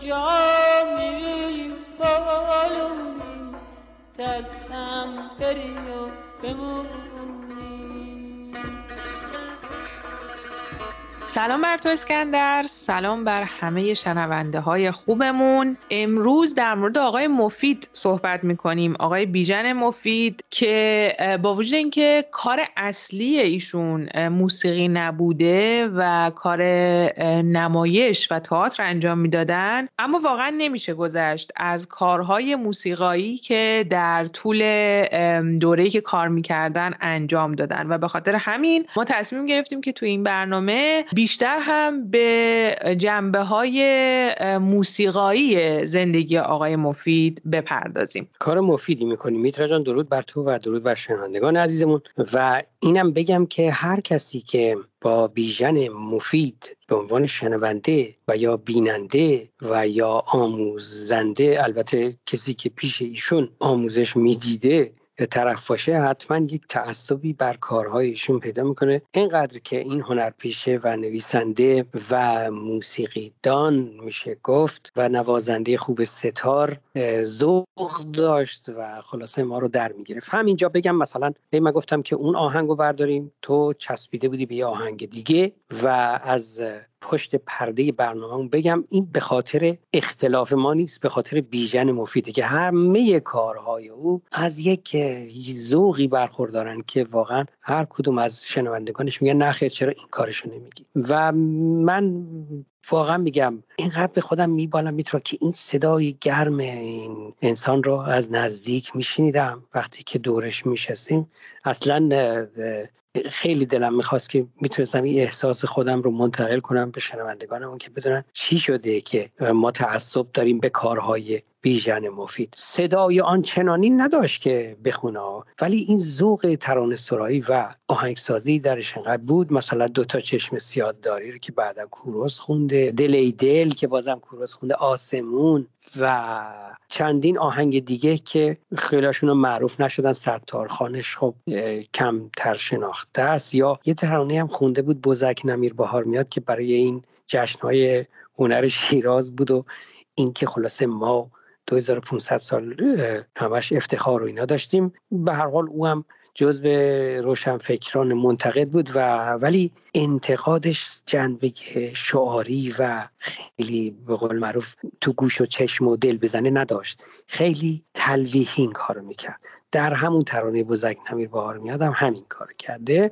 کجا میری بالونی ترسم بری و بمونی. سلام بر تو اسکندر. سلام بر همه شنونده های خوبمون. امروز در مورد آقای مفید صحبت می‌کنیم. آقای بیژن مفید که با وجود اینکه کار اصلی ایشون موسیقی نبوده و کار نمایش و تئاتر انجام می‌دادن اما واقعا نمیشه گذشت. از کارهای موسیقایی که در طول دوره‌ای که کار می‌کردن انجام دادن. و به خاطر همین ما تصمیم گرفتیم که تو این برنامه بیشتر هم به جنبه های موسیقایی زندگی آقای مفید بپردازیم. کار مفیدی می‌کنیم. میترا جان درود بر تو و درود بر شنوندگان عزیزمون. و اینم بگم که هر کسی که با بیژن مفید به عنوان شنونده و یا بیننده و یا آموزنده البته کسی که پیش ایشون آموزش می‌دیده طرف باشه حتما یک تعصبی بر کارهایشون پیدا می‌کنه. اینقدر که این هنرپیشه و نویسنده و موسیقی دان میشه گفت و نوازنده خوب ستار ذوق داشت و خلاصه ما رو در می‌گرفت. همینجا بگم مثلا من گفتم که اون آهنگ رو برداریم تو چسبیده بودی به یه آهنگ دیگه و از پشت پرده برنامه بگم این به خاطر اختلاف ما نیست به خاطر بیژن مفیده که همه کارهای او از یک ذوقی برخوردارن که واقعا هر کدوم از شنوندگانش میگن نخیر چرا این کارشو نمیگی؟ و من واقعا میگم اینقدر به خودم میبالم می‌تونم که این صدای گرم این انسان رو از نزدیک میشنیدم. وقتی که دورش میشستیم اصلا خیلی دلم می‌خواست که می‌تونستم این احساس خودم رو منتقل کنم به شنوندگانمون که بدونن چی شده که ما تعصب داریم به کارهای بیژن مفید. صدای آنچنانی نداشت که بخونه ولی این ذوق ترانه سرایی و آهنگسازی درش انقدر بود. مثلا دوتا چشم سیاد داری رو که بعدا کوروس خونده دل ای دل که بازم کوروس خونده آسمون و چندین آهنگ دیگه که خیلیشون رو معروف نشدن. ستار خانش خب کمتر شناخته است. یا یه ترانه هم خونده بود بزک نمیر بهار میاد که برای این جشنهای هنر شیراز بود و اینکه خلاصه ما 2500 سال همش افتخار و اینا داشتیم. به هر حال او هم جزء روشنفکران منتقد بود و ولی انتقادش جنبه شعاری و خیلی به قول معروف تو گوش و چشم و دل بزنه نداشت. خیلی تلویحی این کارو می‌کرد. در همون ترانه بزرگ نمیر بهار میادم همین کار کرده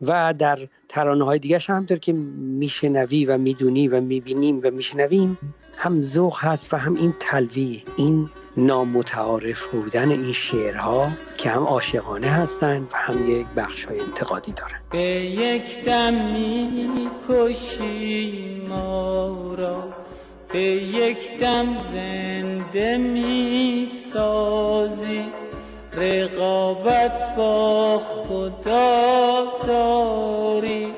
و در ترانه های دیگه همطور که میشنوی و می‌دونی و می‌بینیم و میشنویم هم ذوق هست و هم این تلویح این نامتعارف بودن این شعرها که هم عاشقانه هستند و هم یک بخش های انتقادی دارن. به یک دم کشی ما را به یک دم زنده می سازی رقابت با خدا داری.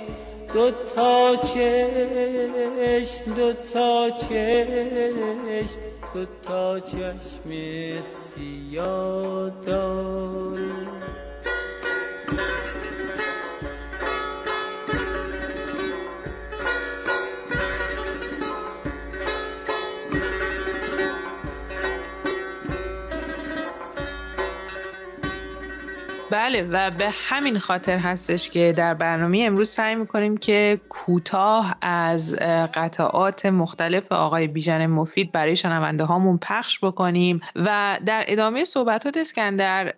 دو تا چشم دو تا چشم تو تا چشم سیاه داری بله و به همین خاطر هستش که در برنامه امروز سعی می‌کنیم که کوتاه از قطعات مختلف آقای بیژن مفید برای شنونده هامون پخش بکنیم و در ادامه صحبتات اسکندر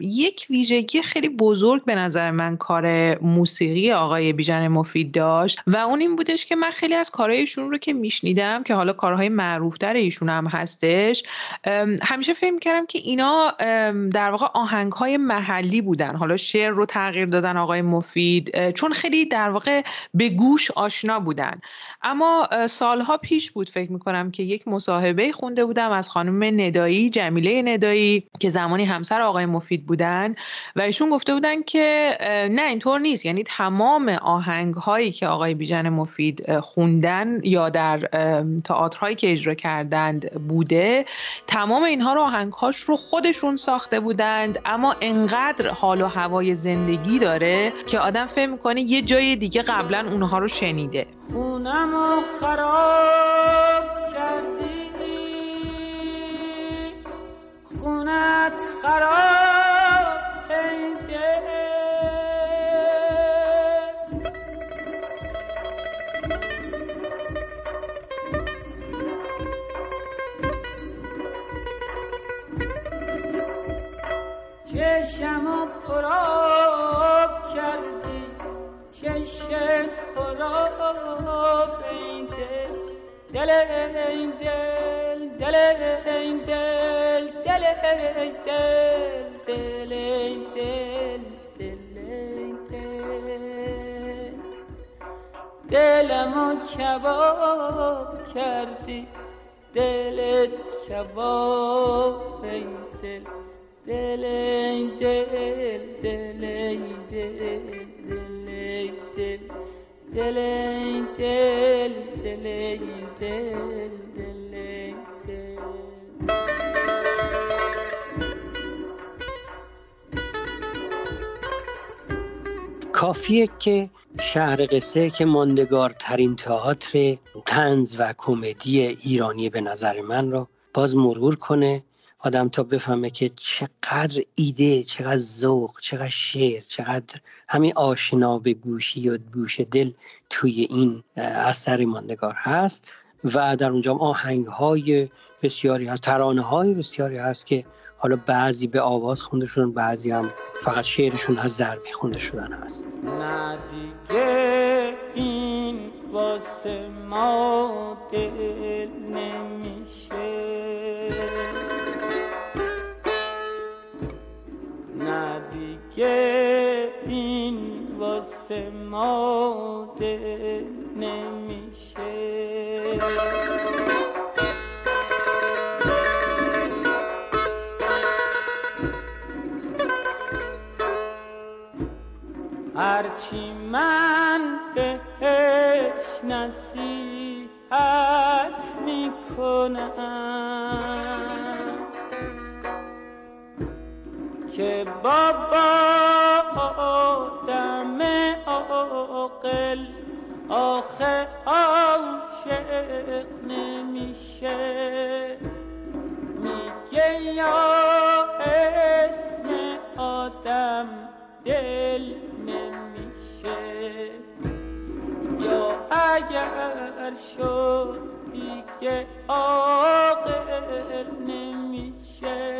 یک ویژگی خیلی بزرگ به نظر من کار موسیقی آقای بیژن مفید داشت و اون این بودش که من خیلی از کارهایشون رو که میشنیدم که حالا کارهای معروفتر ایشون هم هستش همیشه فکر کردم که اینا در واقع آهنگ های محلی بودن. حالا شعر رو تغییر دادن آقای مفید چون خیلی در واقع به گوش آشنا بودن. اما سالها پیش بود فکر می‌کنم که یک مصاحبه خونده بودم از خانم ندایی جمیله ندایی که زمانی همسر آقای مفید بودن و ایشون گفته بودن که نه اینطور نیست. یعنی تمام آهنگ هایی که آقای بیژن مفید خوندن یا در تئاترهایی که اجرا کردند بوده تمام اینها رو آهنگهاش رو خودشون ساخته بودند. اما انقدر حال و هوای زندگی داره که آدم فهم می‌کنه یه جای دیگه قبلا اونها رو شنیده. خونم خراب کردی. خونت خراب پراب کردی. چشت پراب این دل. دل این دل دل این دل دل این دل دل این دل دل این دل. دلمو کباب کردی. دلت کباب کافیه که شهر قصه که ماندگارترین تئاتر تنز و کمدی ایرانی به نظر من رو باز مرور کنه آدم تا بفهمه که چقدر ایده چقدر ذوق چقدر شعر چقدر همین آشنا به گوشی و گوش دل توی این اثر ماندگار هست و در اونجا آهنگ های بسیاری هست ترانه های بسیاری هست که حالا بعضی به آواز خونده شدن بعضی هم فقط شعرشون از ضربی خونده شدن هست. این واسه ما دل نمیشه. دیگه این واسه ما نمیشه. هرچی من بهش نصیحت می‌کنم که بابا آدم عاقل آخه عاشق نمیشه. میگه یا اسم آدم دل نمیشه. یا اگر شد دیگه عاقل نمیشه.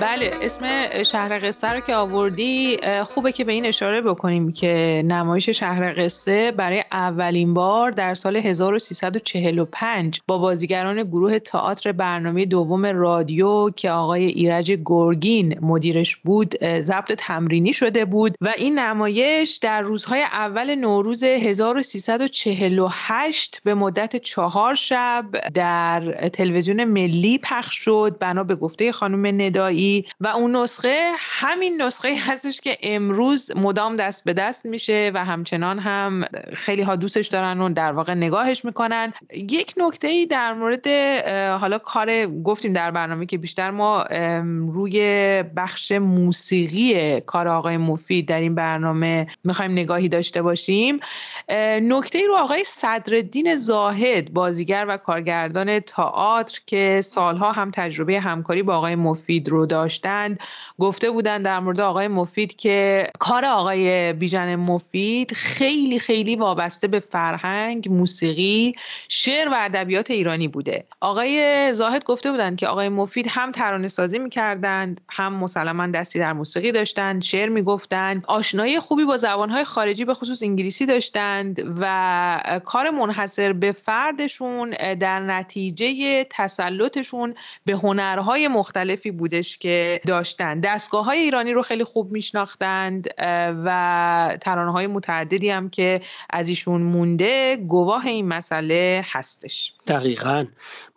بله اسم شهر قصه رو که آوردی خوبه که به این اشاره بکنیم که نمایش شهر قصه برای اولین بار در سال 1345 با بازیگران گروه تئاتر برنامه دوم رادیو که آقای ایرج گرگین مدیرش بود ضبط تمرینی شده بود و این نمایش در روزهای اول نوروز 1348 به مدت چهار شب در تلویزیون ملی پخش شد. بنا به گفته خانم ندایی و اون نسخه همین نسخه هستش که امروز مدام دست به دست میشه و همچنان هم خیلی ها دوستش دارن و در واقع نگاهش می‌کنن. یک نکته ای در مورد حالا کار گفتیم در برنامه که بیشتر ما روی بخش موسیقی کار آقای مفید در این برنامه می‌خوایم نگاهی داشته باشیم. نکته ای رو آقای صدرالدین زاهد بازیگر و کارگردان تئاتر که سالها هم تجربه همکاری با آقای مفید رو داشتند. گفته بودند در مورد آقای مفید که کار آقای بیژن مفید خیلی خیلی وابسته به فرهنگ موسیقی شعر و ادبیات ایرانی بوده. آقای زاهد گفته بودند که آقای مفید هم ترانه سازی می‌کردند هم مسلما دستی در موسیقی داشتند شعر می‌گفتند آشنایی خوبی با زبانهای خارجی به خصوص انگلیسی داشتند و کار منحصر به فردشون در نتیجه تسلطشون به هنرهای مختلفی بودش که داشتن. دستگاه های ایرانی رو خیلی خوب میشناختند و ترانه های متعددی هم که از ایشون مونده گواه این مسئله هستش. دقیقا.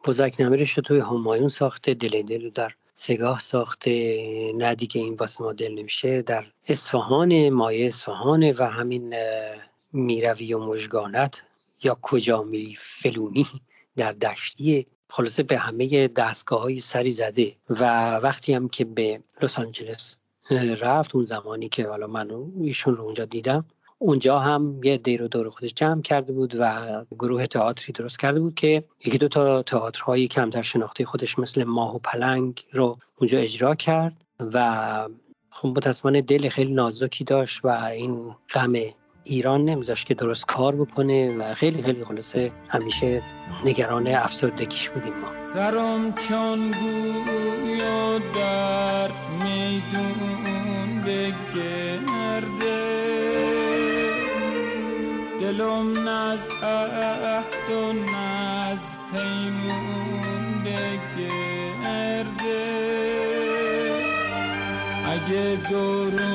بزک نمیرش رو توی همایون ساخته دل دل در سگاه ساخته ندی که این واسه ما دل نمیشه در اصفهان مایه اصفهانه و همین می‌روی و مژگانت. یا کجا میری؟ فلونی در دشتی خلاصه به همه دستگاه های سری زده و وقتی هم که به لس آنجلس رفت اون زمانی که حالا من ایشون رو اونجا دیدم اونجا هم یه دی رو دور خودش جمع کرده بود و گروه تئاتری درست کرده بود که یکی دو تا تئاترهایی کمتر شناخته خودش مثل ماه و پلنگ رو اونجا اجرا کرد و خب متاسفانه دل خیلی نازکی داشت و این غم ایران نمیذاشت که درست کار بکنه و خیلی خیلی خلاصه همیشه نگران افسردگیش بودیم ما. سرم چون گویا در میدون بگرده. دلم نز عهد و نز پیمون بگرده. اگه درون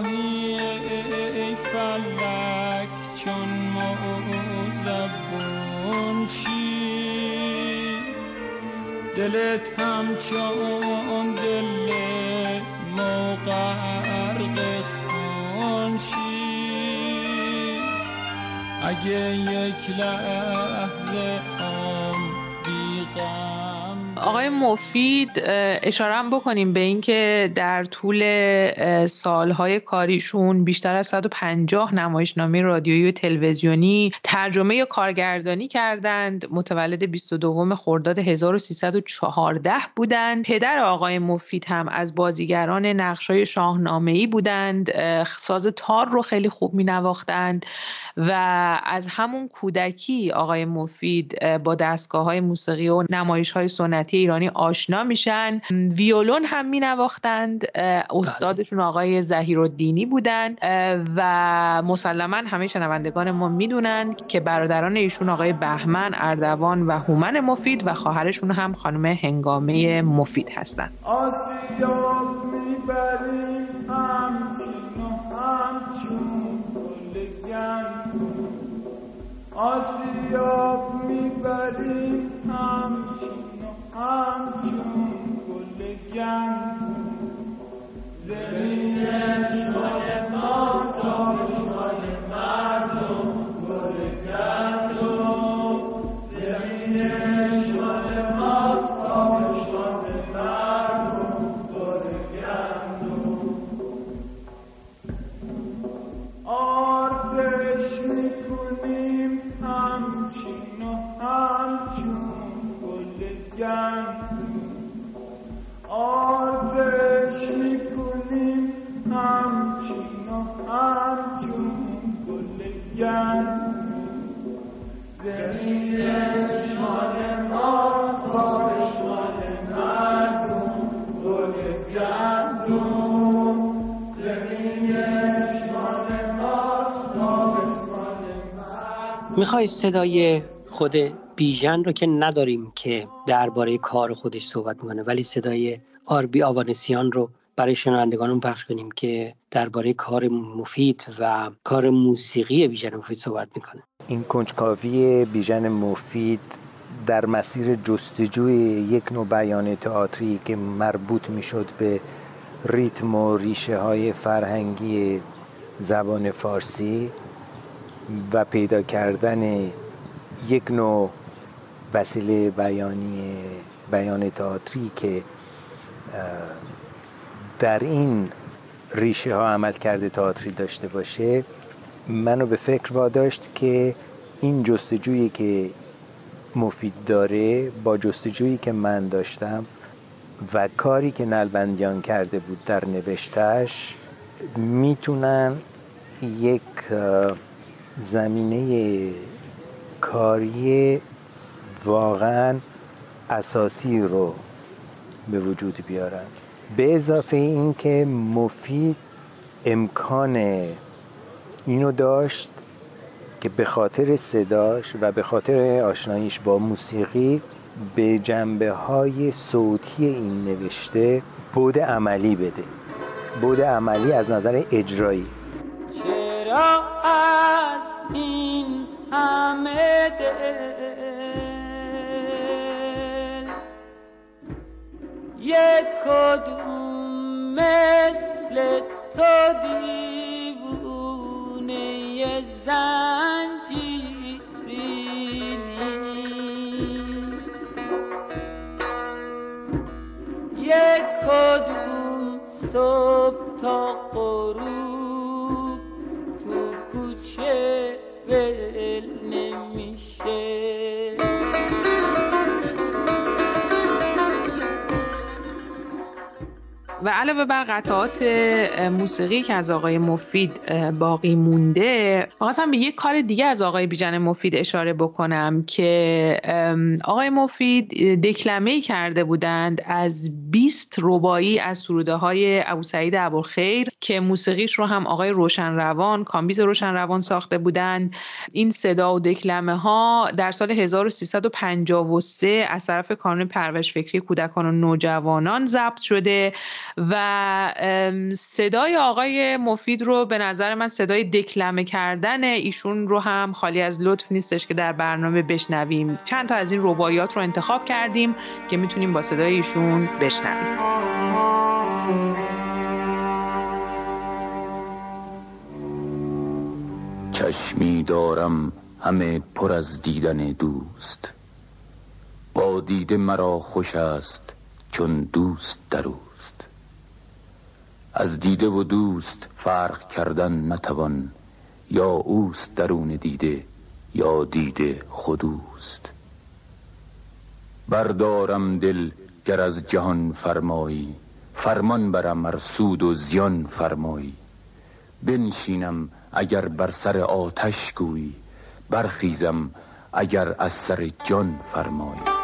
الهی ای فلک چون موزبون شی. دلت همچون دل موقرق خون شی. اگه یک لحظه آقای مفید اشاره هم بکنیم به اینکه در طول سالهای کاریشون بیشتر از 150 نمایشنامه رادیویی و تلویزیونی ترجمه یا کارگردانی کردند. متولد 22 خرداد 1314 بودند. پدر آقای مفید هم از بازیگران نقشای شاهنامه‌ای بودند. ساز تار رو خیلی خوب می نواختند و از همون کودکی آقای مفید با دستگاه های موسیقی و نمایش های سنتی ایرانی آشنا میشن. ویولون هم می نواختند استادشون آقای زهیرالدینی بودن. و مسلما همه شنوندگان ما می‌دونند که برادران ایشون آقای بهمن اردوان و هومن مفید و خواهرشون هم خانم هنگامه مفید هستند آسیاب می‌بریم همچون گلگن زمینش مال ماست می‌خوای صدای خود بیژن رو که نداریم که درباره کار خودش صحبت می‌کنه ولی صدای آربی آوانسیان رو برای شنوندگانمون پخش کنیم که درباره کار مفید و کار موسیقی بیژن مفید صحبت می‌کنه. این کنجکاوی بیژن مفید در مسیر جستجوی یک نوع بیان تئاتری که مربوط می‌شد به ریتم و ریشه های فرهنگی زبان فارسی و پیدا کردن یک نوع وسیله بیانی بیان تئاتری که در این ریشه ها عمل کرده تئاتری داشته باشه منو به فکر واداشت که این جستجویی که مفید داره با جستجویی که من داشتم و کاری که نلبندیان کرده بود در نوشتش می‌تونن یک زمینه کاری واقعا اساسی رو به وجود بیارن. به اضافه اینکه مفید امکان اینو داشت که به خاطر صداش و به خاطر آشناییش با موسیقی به جنبه های صوتی این نوشته بود عملی بده. بود عملی از نظر اجرایی. چرا این همه دل. یک کدوم مثل تو دیوونه زنجیری علاوه بر قطعات موسیقی که از آقای مفید باقی مونده خواستم به یک کار دیگه از آقای بیژن مفید اشاره بکنم که آقای مفید دکلمه کرده بودند از 20 ربایی از سروده های ابو سعید ابوالخیر که موسیقیش رو هم آقای روشن روان کامبیز روشن روان ساخته بودند. این صدا و دکلمه ها در سال 1353 از طرف کانون پرورش فکری کودکان و نوجوانان ضبط شده و صدای آقای مفید رو به نظر من صدای دکلمه کردن ایشون رو هم خالی از لطف نیستش که در برنامه بشنویم. چند تا از این رباعیات رو انتخاب کردیم که می‌تونیم با صدای ایشون بشنویم. چشمی دارم همه پر از دیدن دوست. با دیده مرا خوش است چون دوست در از دیده و دوست فرق کردن نتوان یا اوست درون دیده یا دیده خودوست بردارم دل گر از جهان فرمایی فرمان برم ار سود و زیان فرمایی. بنشینم اگر بر سر آتش گویی برخیزم اگر از سر جان فرمایی.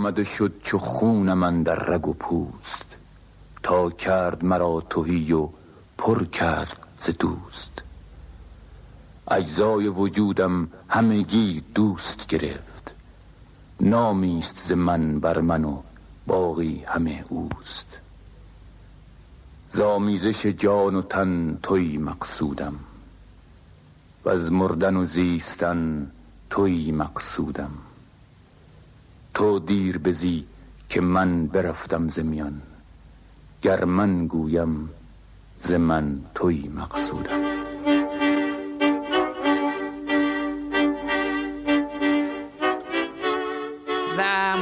آمد و شد چو خون من در رگ و پوست. تا کرد مرا توهی و پر کرد ز دوست. اجزای وجودم همگی دوست گرفت. نامیست ز من بر من و باقی همه اوست. زامیزش جان و تن توی مقصودم. و از مردن و زیستن توی مقصودم. تو دیر بزی که من برفتم زمیان گر من گویم ز من توی مقصودم.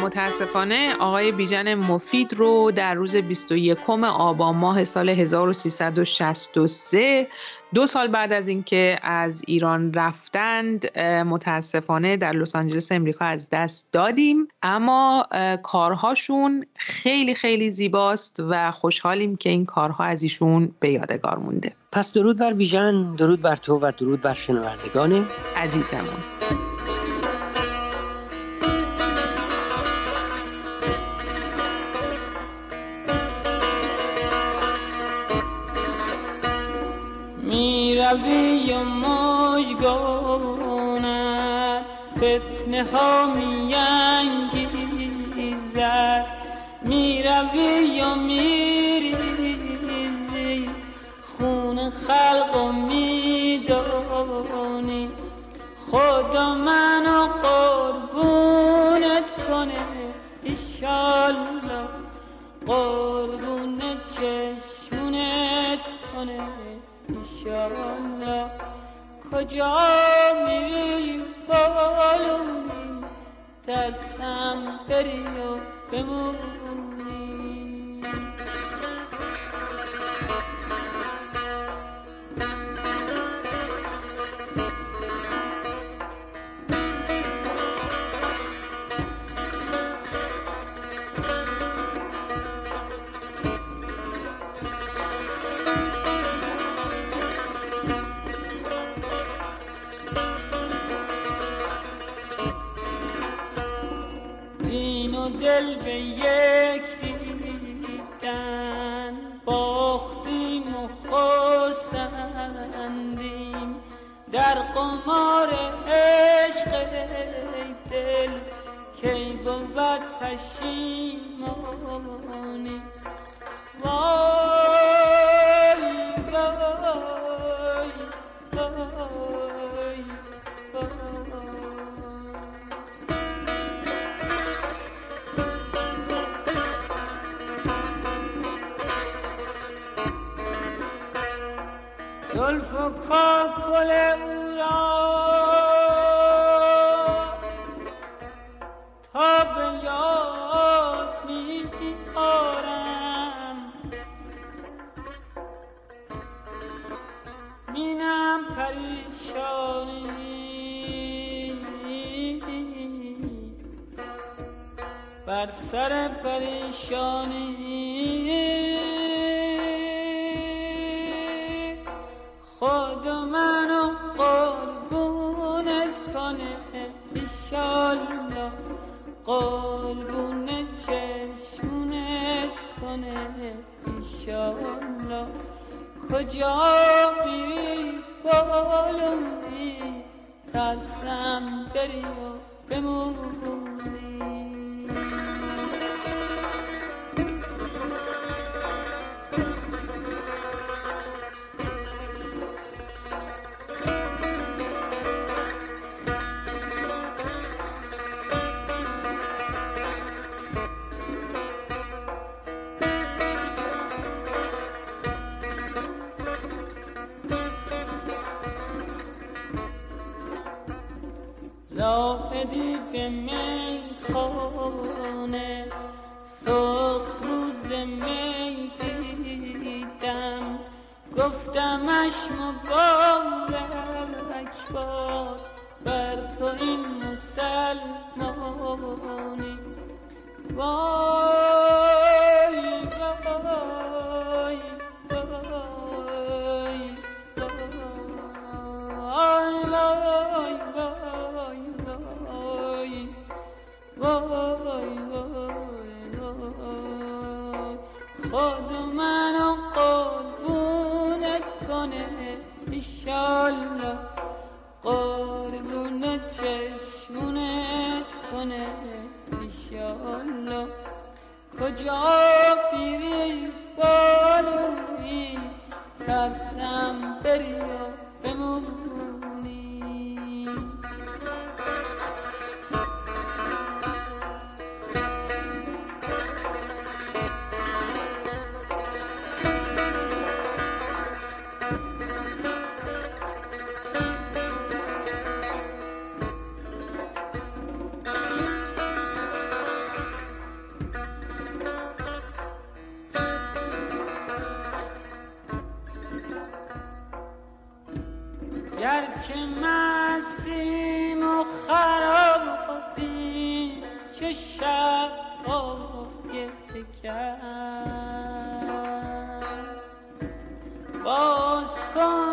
متاسفانه آقای بیژن مفید رو در روز 21 آبان ماه سال 1363 دو سال بعد از اینکه از ایران رفتند متاسفانه در لس آنجلس امریکا از دست دادیم. اما کارهاشون خیلی خیلی زیباست و خوشحالیم که این کارها از ایشون به یادگار مونده. پس درود بر بیژن درود بر تو و درود بر شنوندگان عزیزمون. روی مجگانت فتنه ها می انگیزد می ریزی خون خلق و می دانی خدا منو قربونت کنه. ایشالله. قربون چشمونت کنه. ایشالله کجا میری بالونی ترسم بری و بمونی. زلف و کاکل سر پریشانی. قلبون چشمونت کنه ایشالله کجا میری؟ بالونی. ترسم بری و بمونی. زاهدی به میخانه صبح روز می دیدم. گفتمش مبارک باد بر تو این مسلمانی. Oh باد منو قربونت کنه ایشالله قربون چشمونت کنه ایشالله کجا پیری بالوی ترسم بری و بمونی باز